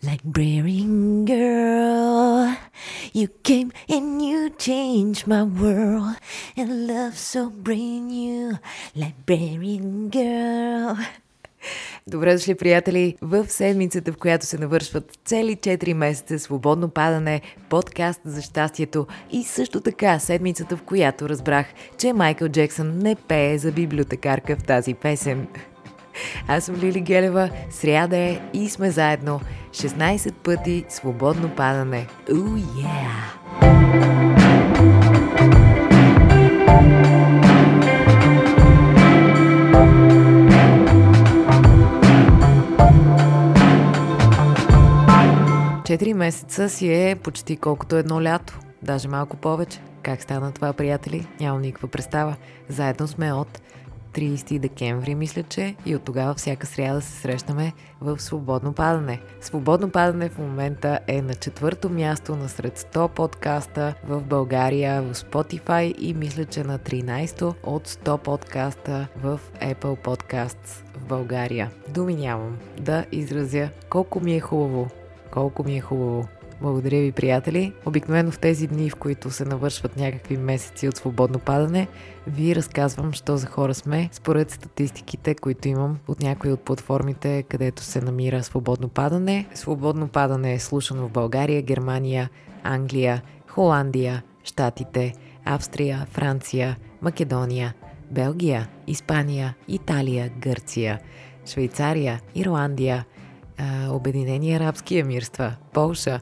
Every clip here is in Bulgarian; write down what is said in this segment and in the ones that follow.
Librarian girl, you came and you changed my world, and love so brand new. Librarian girl. Добре дошли, приятели, в седмицата, в която се навършват цели 4 месеца свободно падане, подкаст за щастието и също така седмицата, в която разбрах, че Майкъл Джексън не пее за библиотекарка в тази песен. Аз съм Лили Гелева, сряда е и сме заедно 16 пъти свободно падане. Ooh, yeah! Четири месеца си е почти колкото едно лято, даже малко повече. Как стана това, приятели? Нямам никаква представа. Заедно сме от 30 декември, мисля, че и от тогава всяка сряда се срещаме в Свободно падане. Свободно падане в момента е на четвърто място на сред 100 подкаста в България в Spotify и мисля, че на 13 от 100 подкаста в Apple Podcasts в България. Думи нямам да изразя колко ми е хубаво. Колко ми е хубаво благодаря ви, приятели. Обикновено в тези дни, в които се навършват някакви месеци от свободно падане, ви разказвам, що за хора сме, според статистиките, които имам от някои от платформите, където се намира свободно падане. Свободно падане е слушано в България, Германия, Англия, Холандия, Штатите, Австрия, Франция, Македония, Белгия, Испания, Италия, Гърция, Швейцария, Ирландия, Обединени арабски емирства, Полша,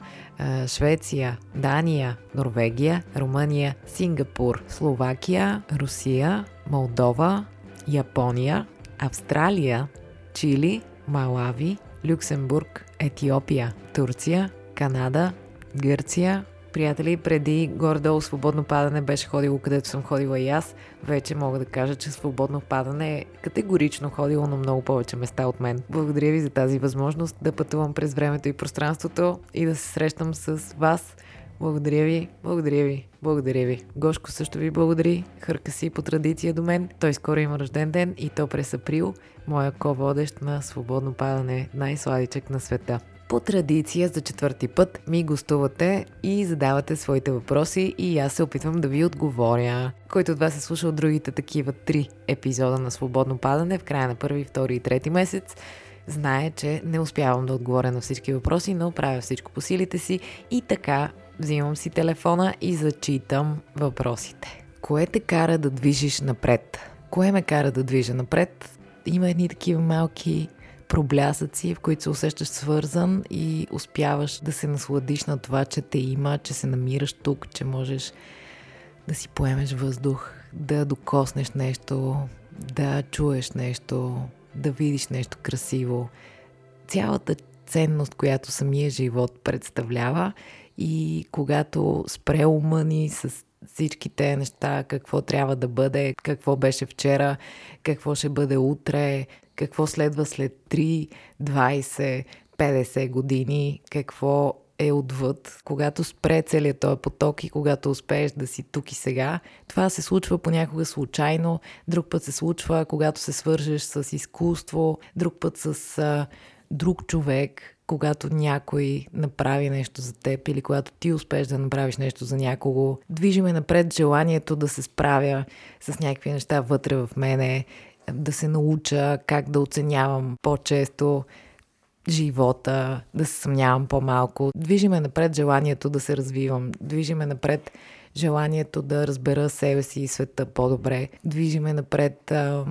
Швеция, Дания, Норвегия, Румъния, Сингапур, Словакия, Русия, Молдова, Япония, Австралия, Чили, Малави, Люксембург, Етиопия, Турция, Канада, Гърция, приятели, преди горе-долу свободно падане беше ходило където съм ходила и аз. Вече мога да кажа, че свободно падане е категорично ходило на много повече места от мен. Благодаря ви за тази възможност да пътувам през времето и пространството и да се срещам с вас. Благодаря ви, благодаря ви, благодаря ви. Гошко също ви благодари. Хърка си по традиция до мен. Той скоро има рожден ден и то през април. Моя ко-водещ на свободно падане, най-сладичък на света по традиция за четвърти път ми гостувате и задавате своите въпроси и аз се опитвам да ви отговоря. Който от вас е слушал другите такива три епизода на Свободно падане в края на първи, втори и трети месец, знае, че не успявам да отговоря на всички въпроси, но правя всичко по силите си и така взимам си телефона и зачитам въпросите. Кое те кара да движиш напред? Кое ме кара да движа напред? Има едни такива малки проблясъци, в които се усещаш свързан и успяваш да се насладиш на това, че те има, че се намираш тук, че можеш да си поемеш въздух, да докоснеш нещо, да чуеш нещо, да видиш нещо красиво. Цялата ценност, която самия живот представлява и когато спре ума ни с всички те неща, какво трябва да бъде, какво беше вчера, какво ще бъде утре, какво следва след 3, 20, 50 години, какво е отвъд, когато спре целият този поток и когато успееш да си тук и сега. Това се случва понякога случайно, друг път се случва, когато се свържеш с изкуство, друг път с а, друг човек, когато някой направи нещо за теб или когато ти успееш да направиш нещо за някого. Движиме напред желанието да се справя с някакви неща вътре в мене, да се науча как да оценявам по-често живота, да се съмнявам по-малко. Движиме напред желанието да се развивам, движиме напред желанието да разбера себе си и света по-добре, движиме напред а,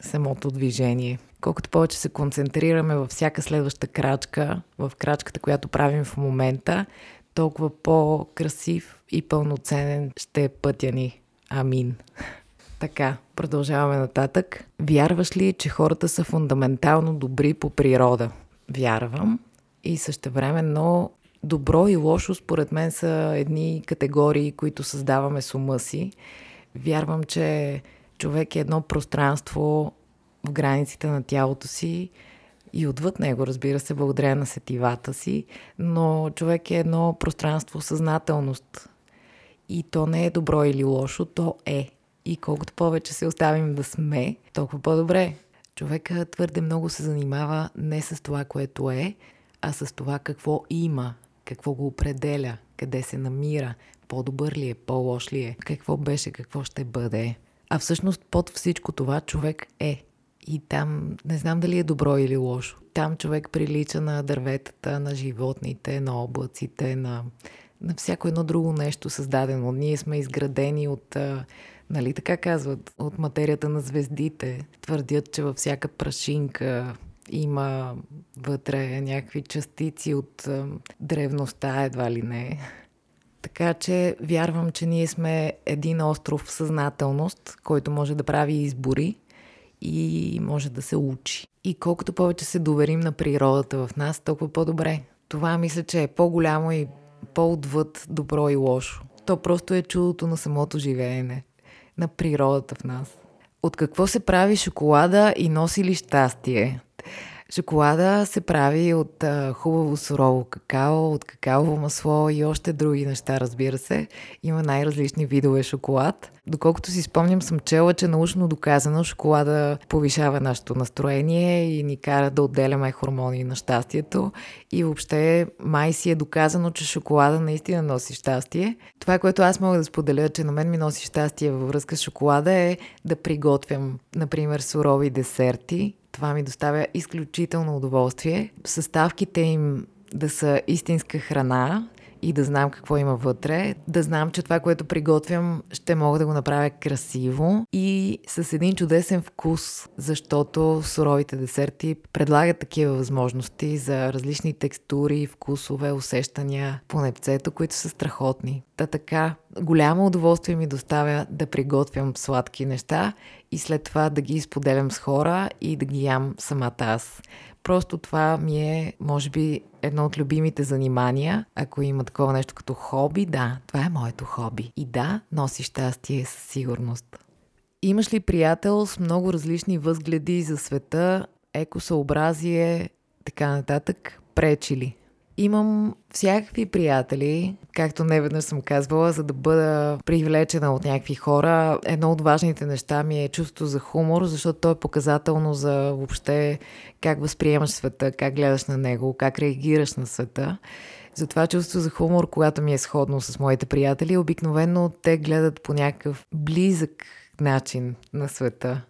самото движение. Колкото повече се концентрираме във всяка следваща крачка, в крачката, която правим в момента, толкова по-красив и пълноценен ще е пътя ни. Амин. Така, продължаваме нататък. Вярваш ли, че хората са фундаментално добри по природа? Вярвам. И същевременно добро и лошо според мен са едни категории, които създаваме с ума си. Вярвам, че човек е едно пространство в границите на тялото си и отвъд него, разбира се, благодаря на сетивата си, но човек е едно пространство съзнателност. И то не е добро или лошо, то е. И колкото повече се оставим да сме, толкова по-добре. Човека твърде много се занимава не с това, което е, а с това какво има, какво го определя, къде се намира, по-добър ли е, по-лош ли е, какво беше, какво ще бъде. А всъщност под всичко това човек е. И там не знам дали е добро или лошо. Там човек прилича на дърветата, на животните, на облаците, на, на всяко едно друго нещо създадено. Ние сме изградени от, нали така казват, от материята на звездите. Твърдят, че във всяка прашинка има вътре някакви частици от древността, едва ли не. Така че вярвам, че ние сме един остров в съзнателност, който може да прави избори и може да се учи. И колкото повече се доверим на природата в нас, толкова по-добре. Това мисля, че е по-голямо и по-отвъд добро и лошо. То просто е чудото на самото живеене, на природата в нас. От какво се прави шоколада и носи ли щастие? Шоколада се прави от а, хубаво сурово какао, от какаово масло и още други неща, разбира се. Има най-различни видове шоколад. Доколкото си спомням, съм чела, че научно доказано шоколада повишава нашето настроение и ни кара да отделяме хормони на щастието. И въобще май си е доказано, че шоколада наистина носи щастие. Това, което аз мога да споделя, че на мен ми носи щастие във връзка с шоколада е да приготвям, например, сурови десерти това ми доставя изключително удоволствие. Съставките им да са истинска храна и да знам какво има вътре, да знам, че това, което приготвям, ще мога да го направя красиво и с един чудесен вкус, защото суровите десерти предлагат такива възможности за различни текстури, вкусове, усещания по непцето, които са страхотни. Та така, голямо удоволствие ми доставя да приготвям сладки неща и след това да ги изподелям с хора и да ги ям самата аз. Просто това ми е, може би, едно от любимите занимания. Ако има такова нещо като хоби, да, това е моето хоби. И да, носи щастие със сигурност. Имаш ли приятел с много различни възгледи за света, екосъобразие, така нататък? Пречи ли? Имам всякакви приятели, както не веднъж съм казвала, за да бъда привлечена от някакви хора. Едно от важните неща ми е чувство за хумор, защото то е показателно за въобще как възприемаш света, как гледаш на него, как реагираш на света. Затова чувство за хумор, когато ми е сходно с моите приятели, обикновено те гледат по някакъв близък начин на света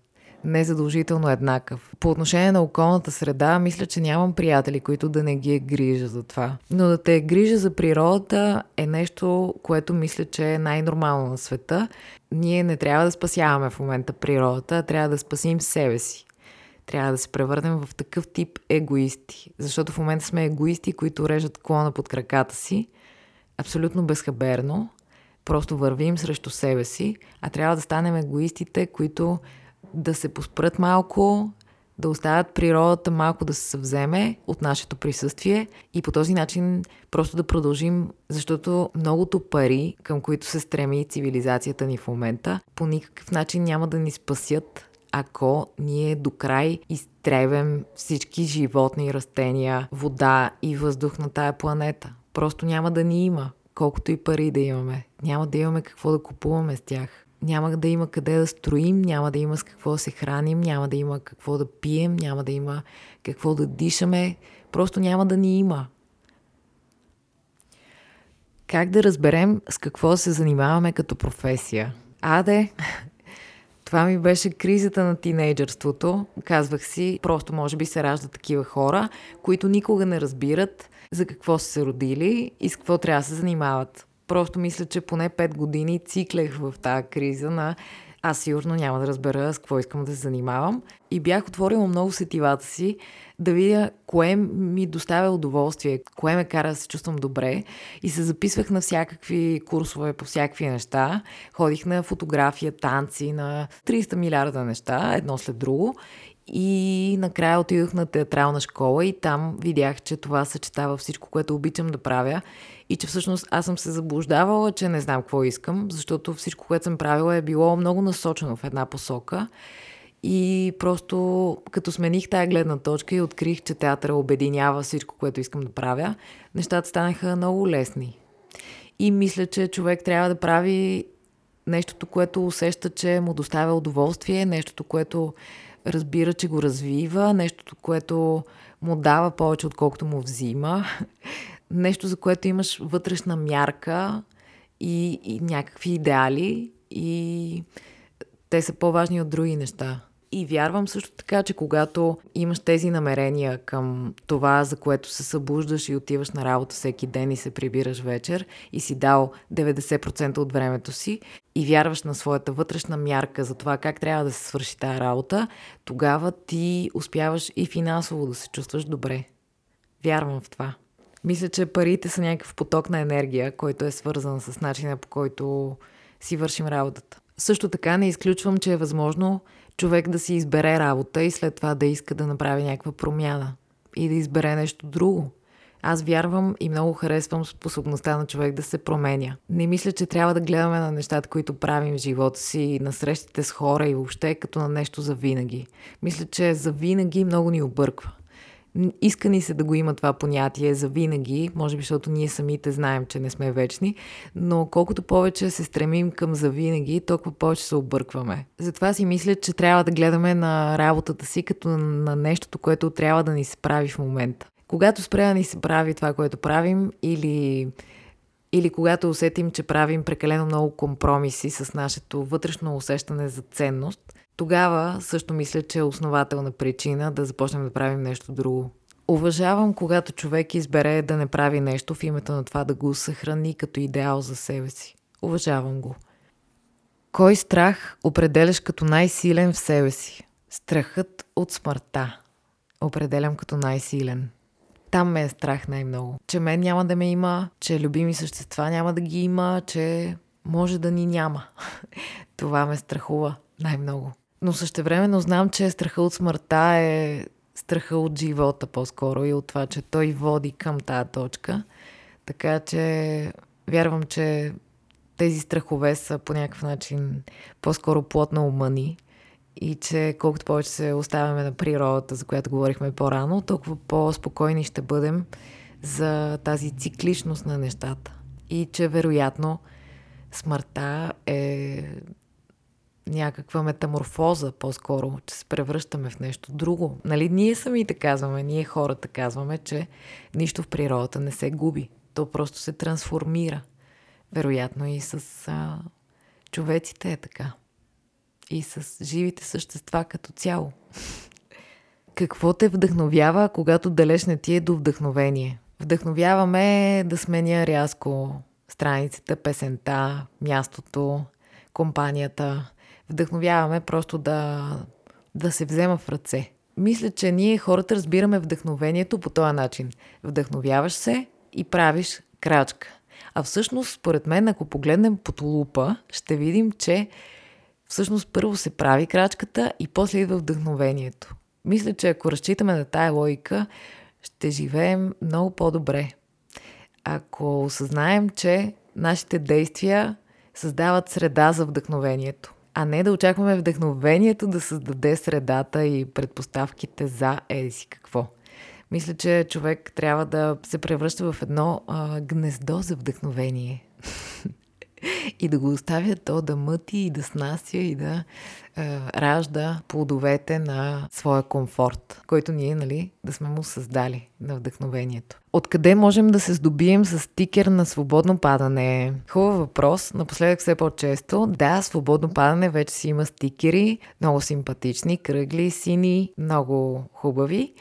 не задължително еднакъв. По отношение на околната среда, мисля, че нямам приятели, които да не ги е грижа за това. Но да те е грижа за природата е нещо, което мисля, че е най-нормално на света. Ние не трябва да спасяваме в момента природата, а трябва да спасим себе си. Трябва да се превърнем в такъв тип егоисти. Защото в момента сме егоисти, които режат клона под краката си, абсолютно безхаберно, просто вървим срещу себе си, а трябва да станем егоистите, които да се поспрат малко, да оставят природата малко да се съвземе от нашето присъствие и по този начин просто да продължим, защото многото пари, към които се стреми цивилизацията ни в момента, по никакъв начин няма да ни спасят, ако ние до край изтребем всички животни, растения, вода и въздух на тая планета. Просто няма да ни има, колкото и пари да имаме. Няма да имаме какво да купуваме с тях няма да има къде да строим, няма да има с какво да се храним, няма да има какво да пием, няма да има какво да дишаме, просто няма да ни има. Как да разберем с какво се занимаваме като професия? Аде, това ми беше кризата на тинейджърството. Казвах си, просто може би се раждат такива хора, които никога не разбират за какво са се родили и с какво трябва да се занимават. Просто мисля, че поне 5 години циклех в тази криза на аз сигурно няма да разбера с какво искам да се занимавам. И бях отворила много сетивата си да видя кое ми доставя удоволствие, кое ме кара да се чувствам добре. И се записвах на всякакви курсове по всякакви неща. Ходих на фотография, танци, на 300 милиарда неща, едно след друго. И накрая отидох на театрална школа и там видях, че това съчетава всичко, което обичам да правя и че всъщност аз съм се заблуждавала, че не знам какво искам, защото всичко, което съм правила е било много насочено в една посока. И просто като смених тая гледна точка и открих, че театъра обединява всичко, което искам да правя, нещата станаха много лесни. И мисля, че човек трябва да прави нещото, което усеща, че му доставя удоволствие, нещото, което разбира, че го развива, нещото, което му дава повече, отколкото му взима. Нещо, за което имаш вътрешна мярка и, и някакви идеали и те са по-важни от други неща. И вярвам също така, че когато имаш тези намерения към това, за което се събуждаш и отиваш на работа всеки ден и се прибираш вечер и си дал 90% от времето си и вярваш на своята вътрешна мярка за това как трябва да се свърши тази работа, тогава ти успяваш и финансово да се чувстваш добре. Вярвам в това. Мисля, че парите са някакъв поток на енергия, който е свързан с начина по който си вършим работата. Също така не изключвам, че е възможно човек да си избере работа и след това да иска да направи някаква промяна и да избере нещо друго. Аз вярвам и много харесвам способността на човек да се променя. Не мисля, че трябва да гледаме на нещата, които правим в живота си, на срещите с хора и въобще като на нещо за винаги. Мисля, че за винаги много ни обърква. Иска ни се да го има това понятие за винаги, може би защото ние самите знаем, че не сме вечни, но колкото повече се стремим към за винаги, толкова повече се объркваме. Затова си мисля, че трябва да гледаме на работата си като на нещото, което трябва да ни се прави в момента. Когато спре да ни се прави това, което правим, или или когато усетим, че правим прекалено много компромиси с нашето вътрешно усещане за ценност, тогава също мисля, че е основателна причина да започнем да правим нещо друго. Уважавам, когато човек избере да не прави нещо в името на това да го съхрани като идеал за себе си. Уважавам го. Кой страх определяш като най-силен в себе си? Страхът от смъртта. Определям като най-силен. Там ме е страх най-много. Че мен няма да ме има, че любими същества няма да ги има, че може да ни няма. Това ме страхува най-много. Но същевременно знам, че страха от смъртта е страха от живота по-скоро и от това, че той води към тази точка. Така че вярвам, че тези страхове са по някакъв начин по-скоро плод на ума ни и че колкото повече се оставяме на природата, за която говорихме по-рано, толкова по-спокойни ще бъдем за тази цикличност на нещата. И че вероятно смъртта е някаква метаморфоза по-скоро, че се превръщаме в нещо друго. Нали, ние самите казваме, ние хората казваме, че нищо в природата не се губи. То просто се трансформира. Вероятно и с а, човеците е така. И с живите същества като цяло. Какво те вдъхновява, когато далеч не ти е до вдъхновение? Вдъхновяваме да сменя рязко страницата, песента, мястото, компанията, вдъхновяваме просто да, да се взема в ръце. Мисля, че ние хората разбираме вдъхновението по този начин. Вдъхновяваш се и правиш крачка. А всъщност, според мен, ако погледнем под лупа, ще видим, че всъщност първо се прави крачката и после идва вдъхновението. Мисля, че ако разчитаме на тая логика, ще живеем много по-добре. Ако осъзнаем, че нашите действия създават среда за вдъхновението а не да очакваме вдъхновението да създаде средата и предпоставките за еди си какво. Мисля, че човек трябва да се превръща в едно а, гнездо за вдъхновение. и да го оставя то да мъти и да снася и да е, ражда плодовете на своя комфорт, който ние, нали, да сме му създали на вдъхновението. Откъде можем да се здобием с стикер на свободно падане? Хубав въпрос. Напоследък все по-често. Да, свободно падане вече си има стикери. Много симпатични, кръгли, сини, много хубави.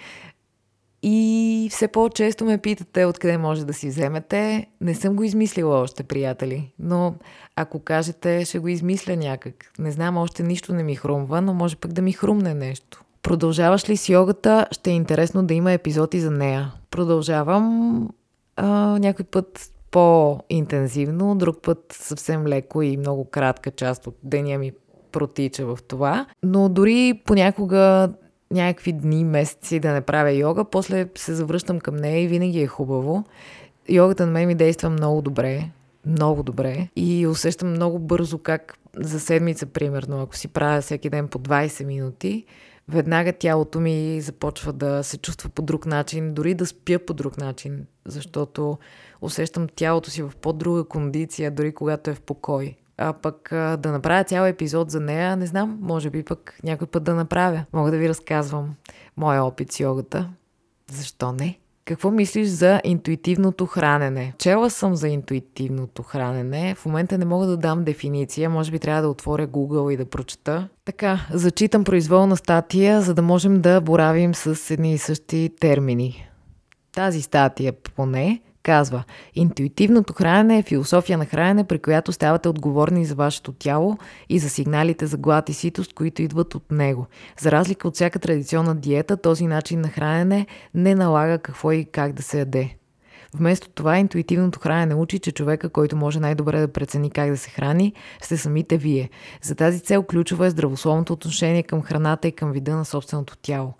И все по-често ме питате откъде може да си вземете. Не съм го измислила още, приятели. Но ако кажете, ще го измисля някак. Не знам, още нищо не ми хрумва, но може пък да ми хрумне нещо. Продължаваш ли с йогата? Ще е интересно да има епизоди за нея. Продължавам а, някой път по-интензивно, друг път съвсем леко и много кратка част от деня ми протича в това. Но дори понякога някакви дни, месеци да не правя йога, после се завръщам към нея и винаги е хубаво. Йогата на мен ми действа много добре, много добре и усещам много бързо как за седмица, примерно, ако си правя всеки ден по 20 минути, веднага тялото ми започва да се чувства по друг начин, дори да спя по друг начин, защото усещам тялото си в по-друга кондиция, дори когато е в покой. А пък да направя цял епизод за нея, не знам, може би пък някой път да направя. Мога да ви разказвам моя опит с йогата. Защо не? Какво мислиш за интуитивното хранене? Чела съм за интуитивното хранене. В момента не мога да дам дефиниция. Може би трябва да отворя Google и да прочета. Така, зачитам произволна статия, за да можем да боравим с едни и същи термини. Тази статия поне Казва, интуитивното хранене е философия на хранене, при която ставате отговорни за вашето тяло и за сигналите за глад и ситост, които идват от него. За разлика от всяка традиционна диета, този начин на хранене не налага какво и как да се яде. Вместо това, интуитивното хранене учи, че човека, който може най-добре да прецени как да се храни, сте самите вие. За тази цел ключова е здравословното отношение към храната и към вида на собственото тяло.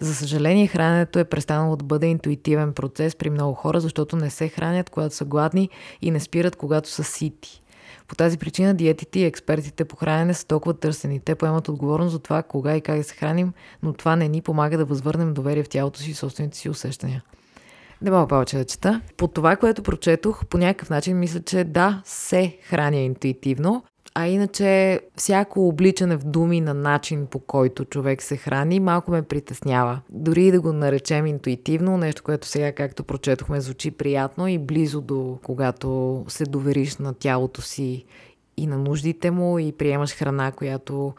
За съжаление, храненето е престанало да бъде интуитивен процес при много хора, защото не се хранят, когато са гладни и не спират, когато са сити. По тази причина диетите и експертите по хранене са толкова търсени. Те поемат отговорност за това кога и как да се храним, но това не ни помага да възвърнем доверие в тялото си и собствените си усещания. Не мога повече да чета. По това, което прочетох, по някакъв начин мисля, че да, се храня интуитивно, а иначе всяко обличане в думи на начин по който човек се храни малко ме притеснява. Дори да го наречем интуитивно, нещо, което сега, както прочетохме, звучи приятно и близо до когато се довериш на тялото си и на нуждите му и приемаш храна, която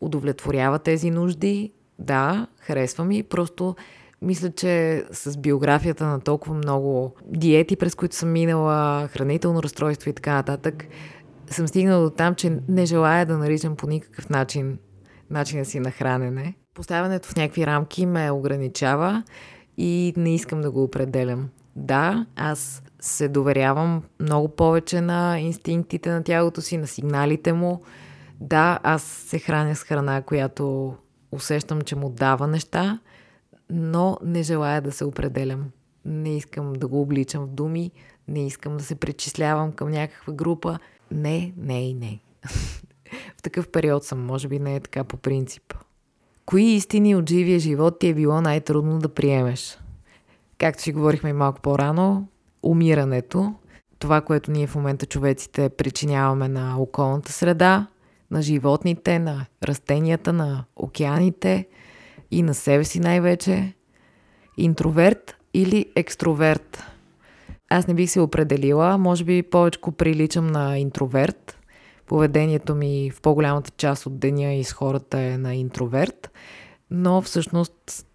удовлетворява тези нужди. Да, харесва ми, просто мисля, че с биографията на толкова много диети, през които съм минала, хранително разстройство и така нататък, съм стигнала до там, че не желая да наричам по никакъв начин начина си на хранене. Поставянето в някакви рамки ме ограничава и не искам да го определям. Да, аз се доверявам много повече на инстинктите на тялото си, на сигналите му. Да, аз се храня с храна, която усещам, че му дава неща, но не желая да се определям. Не искам да го обличам в думи, не искам да се причислявам към някаква група. Не, не и не. в такъв период съм, може би не е така по принцип. Кои истини от живия живот ти е било най-трудно да приемеш? Както си говорихме малко по-рано, умирането, това, което ние в момента човеците причиняваме на околната среда, на животните, на растенията, на океаните и на себе си най-вече. Интроверт или екстроверт? Аз не бих се определила, може би повече приличам на интроверт. Поведението ми в по-голямата част от деня и с хората е на интроверт, но всъщност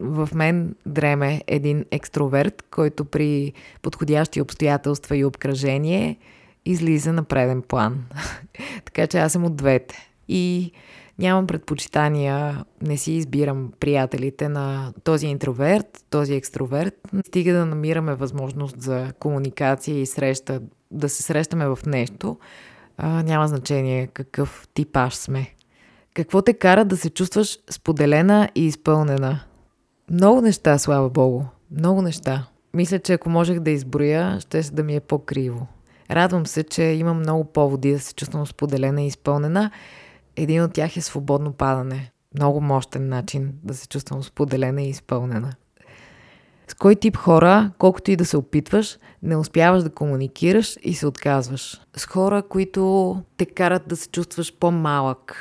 в мен дреме един екстроверт, който при подходящи обстоятелства и обкръжение излиза на преден план. така че аз съм от двете. И нямам предпочитания, не си избирам приятелите на този интроверт, този екстроверт. Стига да намираме възможност за комуникация и среща, да се срещаме в нещо, а, няма значение какъв типаж сме. Какво те кара да се чувстваш споделена и изпълнена? Много неща, слава богу. Много неща. Мисля, че ако можех да изброя, ще да ми е по-криво. Радвам се, че имам много поводи да се чувствам споделена и изпълнена един от тях е свободно падане. Много мощен начин да се чувствам споделена и изпълнена. С кой тип хора, колкото и да се опитваш, не успяваш да комуникираш и се отказваш? С хора, които те карат да се чувстваш по-малък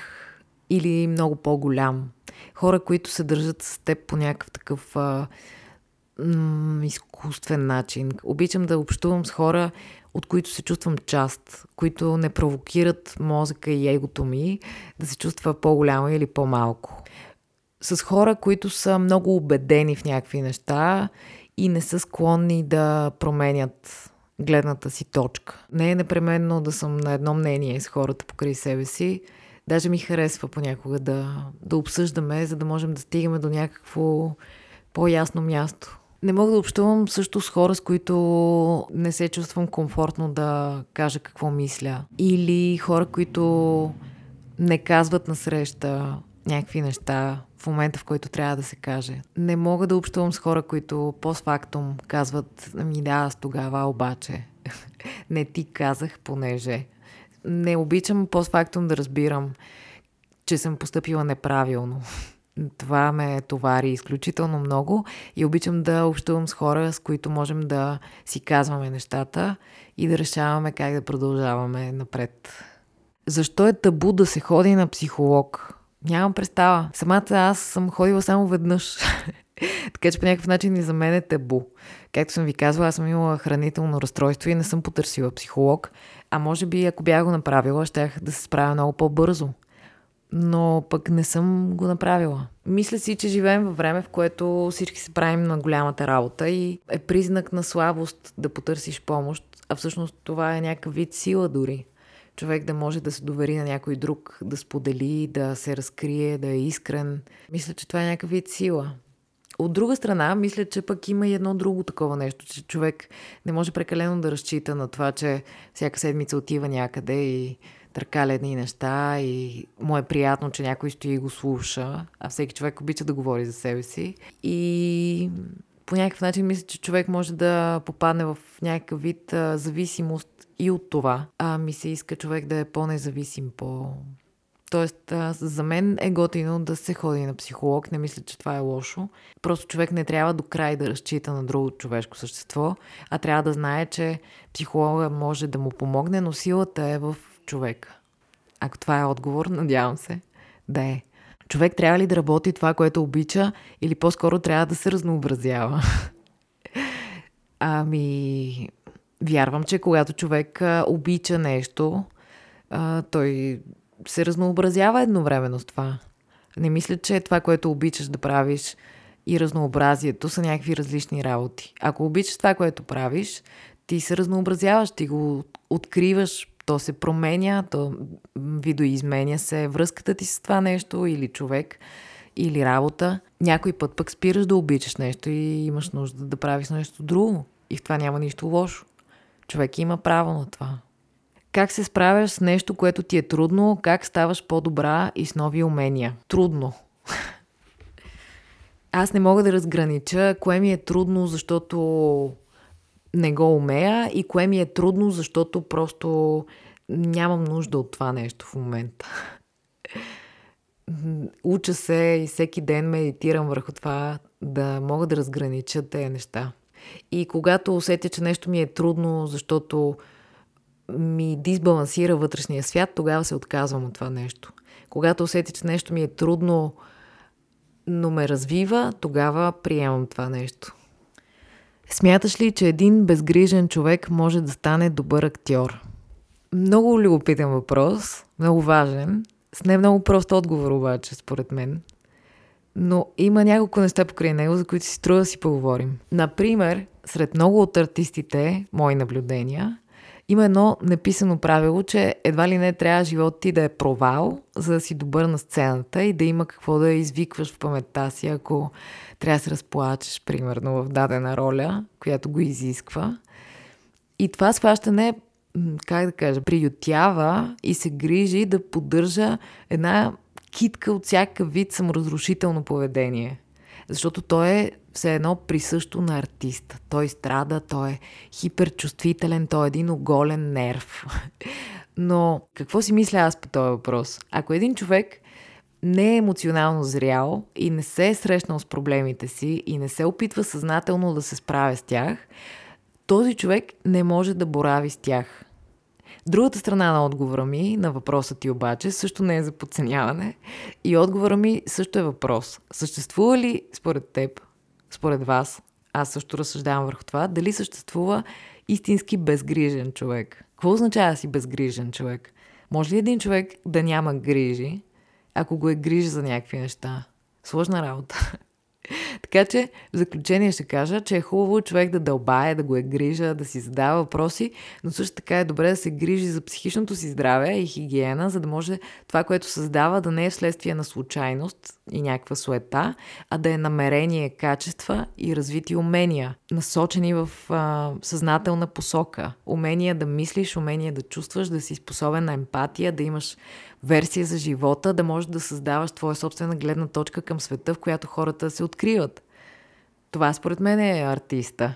или много по-голям. Хора, които се държат с теб по някакъв такъв а, м- изкуствен начин. Обичам да общувам с хора, от които се чувствам част, които не провокират мозъка и егото ми да се чувства по-голямо или по-малко. С хора, които са много убедени в някакви неща и не са склонни да променят гледната си точка. Не е непременно да съм на едно мнение с хората покрай себе си. Даже ми харесва понякога да, да обсъждаме, за да можем да стигаме до някакво по-ясно място. Не мога да общувам също с хора, с които не се чувствам комфортно да кажа какво мисля. Или хора, които не казват на среща някакви неща в момента, в който трябва да се каже. Не мога да общувам с хора, които постфактум казват, ми да, аз тогава обаче. не ти казах, понеже. Не обичам постфактум да разбирам, че съм поступила неправилно. Това ме товари изключително много и обичам да общувам с хора, с които можем да си казваме нещата и да решаваме как да продължаваме напред. Защо е табу да се ходи на психолог? Нямам представа. Самата аз съм ходила само веднъж. така че по някакъв начин и за мен е табу. Както съм ви казвала, аз съм имала хранително разстройство и не съм потърсила психолог. А може би, ако бях го направила, щях да се справя много по-бързо. Но пък не съм го направила. Мисля си, че живеем във време, в което всички се правим на голямата работа и е признак на слабост да потърсиш помощ, а всъщност това е някакъв вид сила дори човек да може да се довери на някой друг, да сподели, да се разкрие, да е искрен. Мисля, че това е някакъв вид сила. От друга страна, мисля, че пък има и едно друго такова нещо, че човек не може прекалено да разчита на това, че всяка седмица отива някъде и търкаля едни неща и му е приятно, че някой стои и го слуша, а всеки човек обича да говори за себе си. И по някакъв начин мисля, че човек може да попадне в някакъв вид а, зависимост и от това. А ми се иска човек да е по-независим, по... Тоест, а, за мен е готино да се ходи на психолог. Не мисля, че това е лошо. Просто човек не трябва до край да разчита на друго човешко същество, а трябва да знае, че психолога може да му помогне, но силата е в човека. Ако това е отговор, надявам се да е. Човек трябва ли да работи това, което обича, или по-скоро трябва да се разнообразява? ами, вярвам, че когато човек обича нещо, той се разнообразява едновременно с това. Не мисля, че това, което обичаш да правиш и разнообразието са някакви различни работи. Ако обичаш това, което правиш, ти се разнообразяваш, ти го откриваш, то се променя, то видоизменя се връзката ти с това нещо или човек, или работа. Някой път пък спираш да обичаш нещо и имаш нужда да правиш нещо друго. И в това няма нищо лошо. Човек има право на това. Как се справяш с нещо, което ти е трудно? Как ставаш по-добра и с нови умения? Трудно. Аз не мога да разгранича кое ми е трудно, защото не го умея и кое ми е трудно, защото просто нямам нужда от това нещо в момента. Уча се и всеки ден медитирам върху това да мога да разгранича тези неща. И когато усетя, че нещо ми е трудно, защото ми дисбалансира вътрешния свят, тогава се отказвам от това нещо. Когато усетя, че нещо ми е трудно, но ме развива, тогава приемам това нещо. Смяташ ли, че един безгрижен човек може да стане добър актьор? Много любопитен въпрос, много важен, с не много прост отговор обаче, според мен. Но има няколко неща покрай него, за които си струва да си поговорим. Например, сред много от артистите, мои наблюдения, има едно неписано правило, че едва ли не трябва живот ти да е провал, за да си добър на сцената и да има какво да извикваш в паметта си, ако трябва да се разплачеш, примерно, в дадена роля, която го изисква. И това схващане, как да кажа, приютява и се грижи да поддържа една китка от всякакъв вид саморазрушително поведение. Защото той е все едно присъщо на артиста. Той страда, той е хиперчувствителен, той е един оголен нерв. Но какво си мисля аз по този въпрос? Ако един човек не е емоционално зрял и не се е срещнал с проблемите си и не се опитва съзнателно да се справя с тях, този човек не може да борави с тях. Другата страна на отговора ми, на въпроса ти обаче, също не е за подценяване. И отговора ми също е въпрос. Съществува ли според теб, според вас, аз също разсъждавам върху това, дали съществува истински безгрижен човек? Какво означава си безгрижен човек? Може ли един човек да няма грижи, ако го е грижа за някакви неща? Сложна работа. Така че, в заключение ще кажа, че е хубаво човек да дълбае, да го е грижа, да си задава въпроси, но също така е добре да се грижи за психичното си здраве и хигиена, за да може това, което създава, да не е вследствие на случайност и някаква суета, а да е намерение, качества и развити умения, насочени в а, съзнателна посока. Умения да мислиш, умения да чувстваш, да си способен на емпатия, да имаш версия за живота, да можеш да създаваш твоя собствена гледна точка към света, в която хората се откриват. Това според мен е артиста.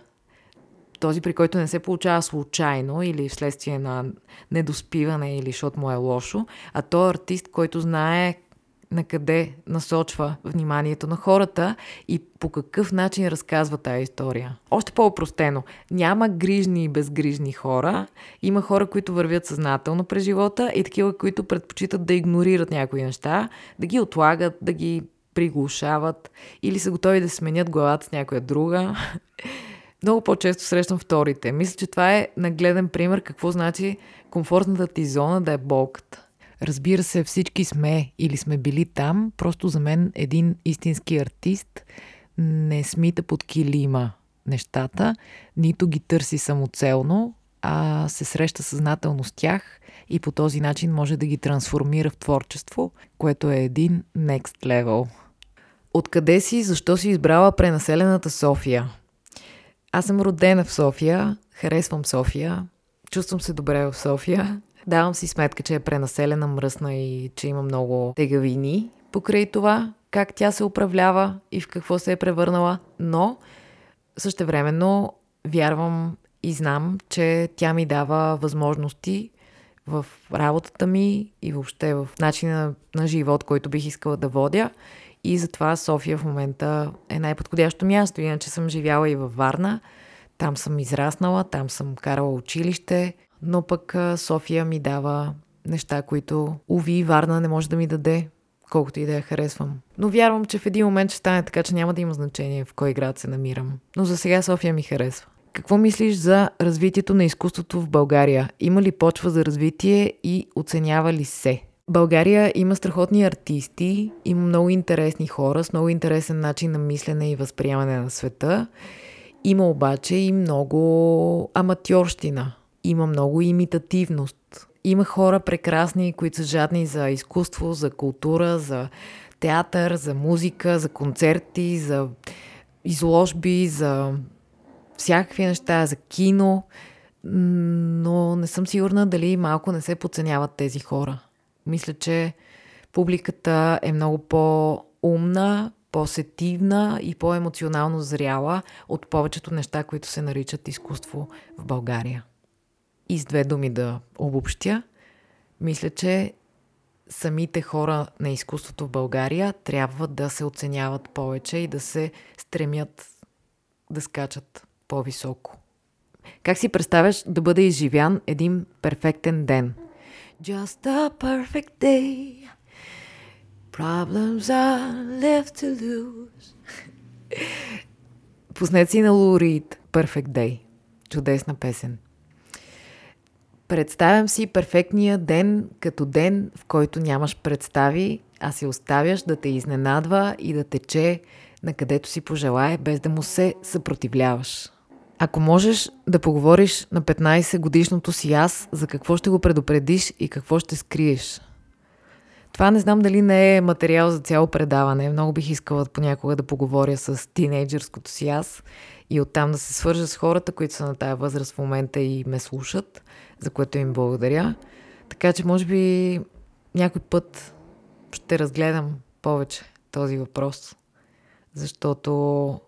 Този, при който не се получава случайно или вследствие на недоспиване или защото му е лошо, а той е артист, който знае на къде насочва вниманието на хората и по какъв начин разказва тази история. Още по-опростено. Няма грижни и безгрижни хора. Има хора, които вървят съзнателно през живота и такива, които предпочитат да игнорират някои неща, да ги отлагат, да ги приглушават или са готови да сменят главата с някоя друга. Много по-често срещам вторите. Мисля, че това е нагледен пример какво значи комфортната ти зона да е болката. Разбира се, всички сме или сме били там, просто за мен един истински артист не смита под килима нещата, нито ги търси самоцелно, а се среща съзнателно с тях и по този начин може да ги трансформира в творчество, което е един next level. Откъде си, защо си избрала пренаселената София? Аз съм родена в София, харесвам София, чувствам се добре в София. Давам си сметка, че е пренаселена, мръсна и че има много тегавини покрай това, как тя се управлява и в какво се е превърнала, но същевременно вярвам и знам, че тя ми дава възможности в работата ми и въобще в начина на живот, който бих искала да водя. И затова София в момента е най-подходящо място. Иначе съм живяла и във Варна. Там съм израснала, там съм карала училище, но пък София ми дава неща, които, уви, Варна не може да ми даде, колкото и да я харесвам. Но вярвам, че в един момент ще стане така, че няма да има значение в кой град се намирам. Но за сега София ми харесва. Какво мислиш за развитието на изкуството в България? Има ли почва за развитие и оценява ли се? България има страхотни артисти, има много интересни хора с много интересен начин на мислене и възприемане на света. Има обаче и много аматьорщина. Има много имитативност. Има хора прекрасни, които са жадни за изкуство, за култура, за театър, за музика, за концерти, за изложби, за всякакви неща, за кино, но не съм сигурна дали малко не се подценяват тези хора. Мисля, че публиката е много по-умна, по-сетивна и по-емоционално зряла от повечето неща, които се наричат изкуство в България. И с две думи да обобщя, мисля, че самите хора на изкуството в България трябва да се оценяват повече и да се стремят да скачат по-високо. Как си представяш да бъде изживян един перфектен ден? Just a perfect day. Problems are left to lose. Пуснете си на Лурид Perfect Day. Чудесна песен. Представям си перфектния ден като ден, в който нямаш представи, а се оставяш да те изненадва и да тече на където си пожелае, без да му се съпротивляваш. Ако можеш да поговориш на 15 годишното си аз, за какво ще го предупредиш и какво ще скриеш? Това не знам дали не е материал за цяло предаване. Много бих искала понякога да поговоря с тинейджърското си аз и оттам да се свържа с хората, които са на тая възраст в момента и ме слушат, за което им благодаря. Така че може би някой път ще разгледам повече този въпрос, защото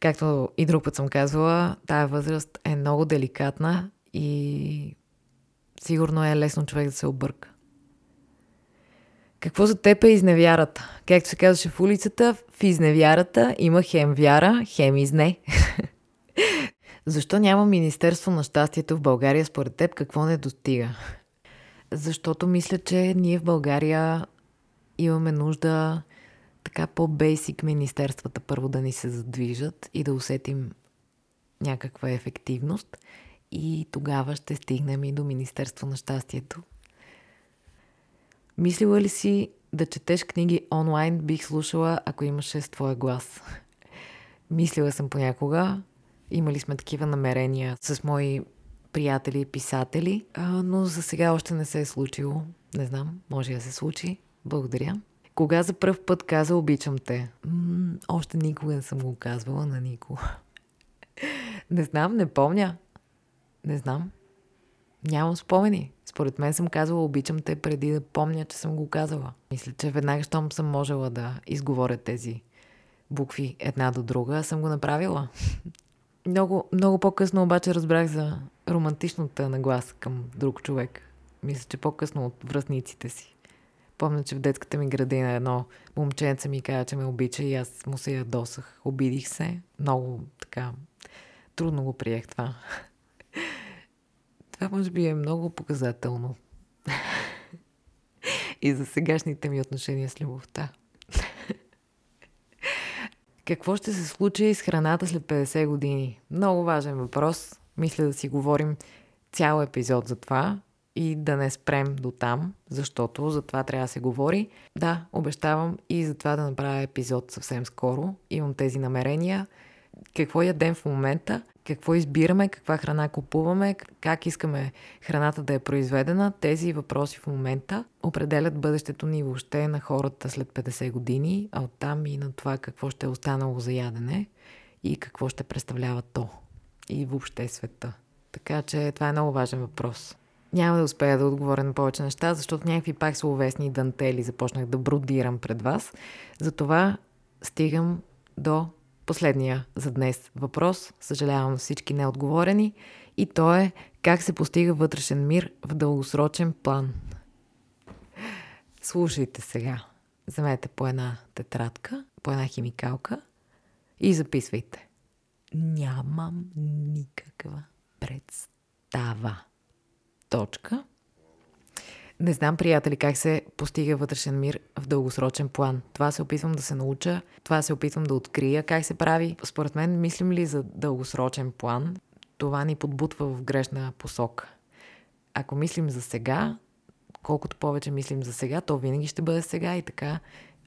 Както и друг път съм казвала, тая възраст е много деликатна и сигурно е лесно човек да се обърка. Какво за теб е изневярата? Както се казваше в улицата, в изневярата има хем вяра, хем изне. Защо няма Министерство на щастието в България според теб? Какво не достига? Защото мисля, че ние в България имаме нужда така по-бейсик министерствата първо да ни се задвижат и да усетим някаква ефективност и тогава ще стигнем и до Министерство на щастието. Мислила ли си да четеш книги онлайн, бих слушала, ако имаше с твоя глас? Мислила съм понякога. Имали сме такива намерения с мои приятели и писатели, но за сега още не се е случило. Не знам, може да се случи. Благодаря. Кога за първ път каза обичам те? М- още никога не съм го казвала на никого. не знам, не помня. Не знам. Нямам спомени. Според мен съм казвала обичам те преди да помня, че съм го казала. Мисля, че веднага, щом съм можела да изговоря тези букви една до друга, съм го направила. много, много по-късно обаче разбрах за романтичната нагласа към друг човек. Мисля, че по-късно от връзниците си. Помня, че в детската ми градина едно момченце ми каза, че ме обича и аз му се ядосах. Обидих се. Много така трудно го приех това. Това може би е много показателно. и за сегашните ми отношения с любовта. Какво ще се случи с храната след 50 години? Много важен въпрос. Мисля да си говорим цял епизод за това и да не спрем до там, защото за това трябва да се говори. Да, обещавам и за това да направя епизод съвсем скоро. Имам тези намерения. Какво ядем в момента, какво избираме, каква храна купуваме, как искаме храната да е произведена, тези въпроси в момента определят бъдещето ни въобще на хората след 50 години, а оттам и на това какво ще е останало за ядене и какво ще представлява то и въобще света. Така че това е много важен въпрос. Няма да успея да отговоря на повече неща, защото някакви пак словесни дантели започнах да бродирам пред вас. Затова стигам до последния за днес въпрос. Съжалявам всички неотговорени. И то е как се постига вътрешен мир в дългосрочен план. Слушайте сега. Вземете по една тетрадка, по една химикалка и записвайте. Нямам никаква представа. Точка. Не знам, приятели, как се постига вътрешен мир в дългосрочен план. Това се опитвам да се науча, това се опитвам да открия как се прави. Според мен, мислим ли за дългосрочен план, това ни подбутва в грешна посока. Ако мислим за сега, колкото повече мислим за сега, то винаги ще бъде сега и така.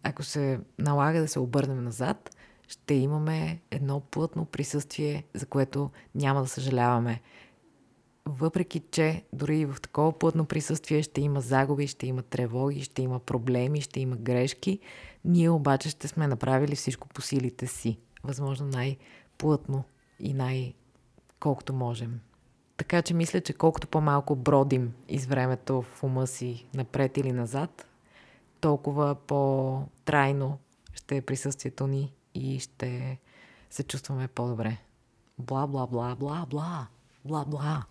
Ако се налага да се обърнем назад, ще имаме едно плътно присъствие, за което няма да съжаляваме въпреки че дори и в такова плътно присъствие ще има загуби, ще има тревоги, ще има проблеми, ще има грешки, ние обаче ще сме направили всичко по силите си. Възможно най-плътно и най-колкото можем. Така че мисля, че колкото по-малко бродим из времето в ума си напред или назад, толкова по-трайно ще е присъствието ни и ще се чувстваме по-добре. Бла, бла, бла, бла, бла, бла, бла.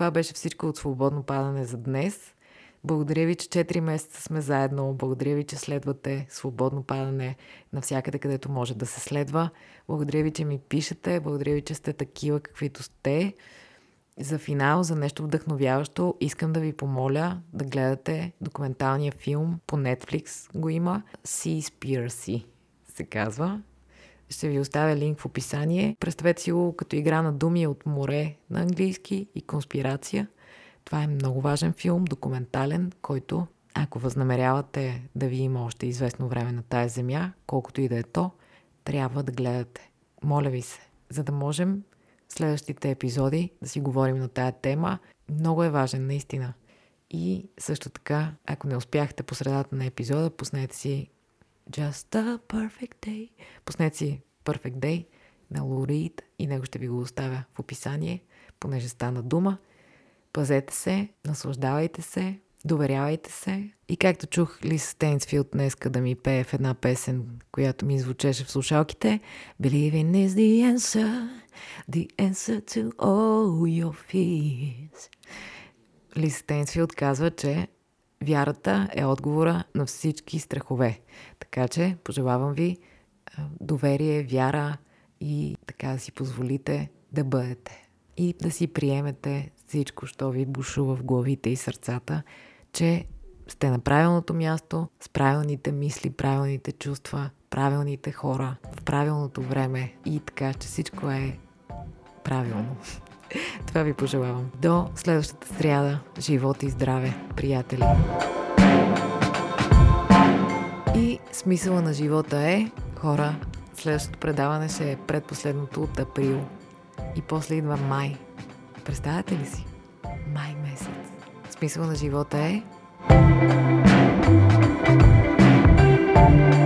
Това беше всичко от Свободно падане за днес. Благодаря ви, че 4 месеца сме заедно. Благодаря ви, че следвате свободно падане навсякъде, където може да се следва. Благодаря ви, че ми пишете. Благодаря ви, че сте такива, каквито сте. За финал, за нещо вдъхновяващо, искам да ви помоля да гледате документалния филм по Netflix го има Seaspiracy се казва. Ще ви оставя линк в описание. Представете си го като игра на думи от море на английски и конспирация. Това е много важен филм, документален, който, ако възнамерявате да ви има още известно време на тая земя, колкото и да е то, трябва да гледате. Моля ви се, за да можем в следващите епизоди да си говорим на тая тема. Много е важен, наистина. И също така, ако не успяхте по средата на епизода, пуснете си Just a perfect day. Пуснете си Perfect Day на Лорид и него ще ви го оставя в описание, понеже стана дума. Пазете се, наслаждавайте се, доверявайте се. И както чух Лис Стейнсфилд днеска да ми пее в една песен, която ми звучеше в слушалките, Believing is the answer, the answer to all your fears. Лис Стейнсфилд казва, че вярата е отговора на всички страхове. Така че пожелавам ви доверие, вяра и така да си позволите да бъдете. И да си приемете всичко, що ви бушува в главите и сърцата, че сте на правилното място, с правилните мисли, правилните чувства, правилните хора, в правилното време и така, че всичко е правилно. Това ви пожелавам. До следващата сряда. Живот и здраве, приятели! И смисъла на живота е, хора, следващото предаване ще е предпоследното от април. И после идва май. Представяте ли си? Май месец. Смисъл на живота е... thank you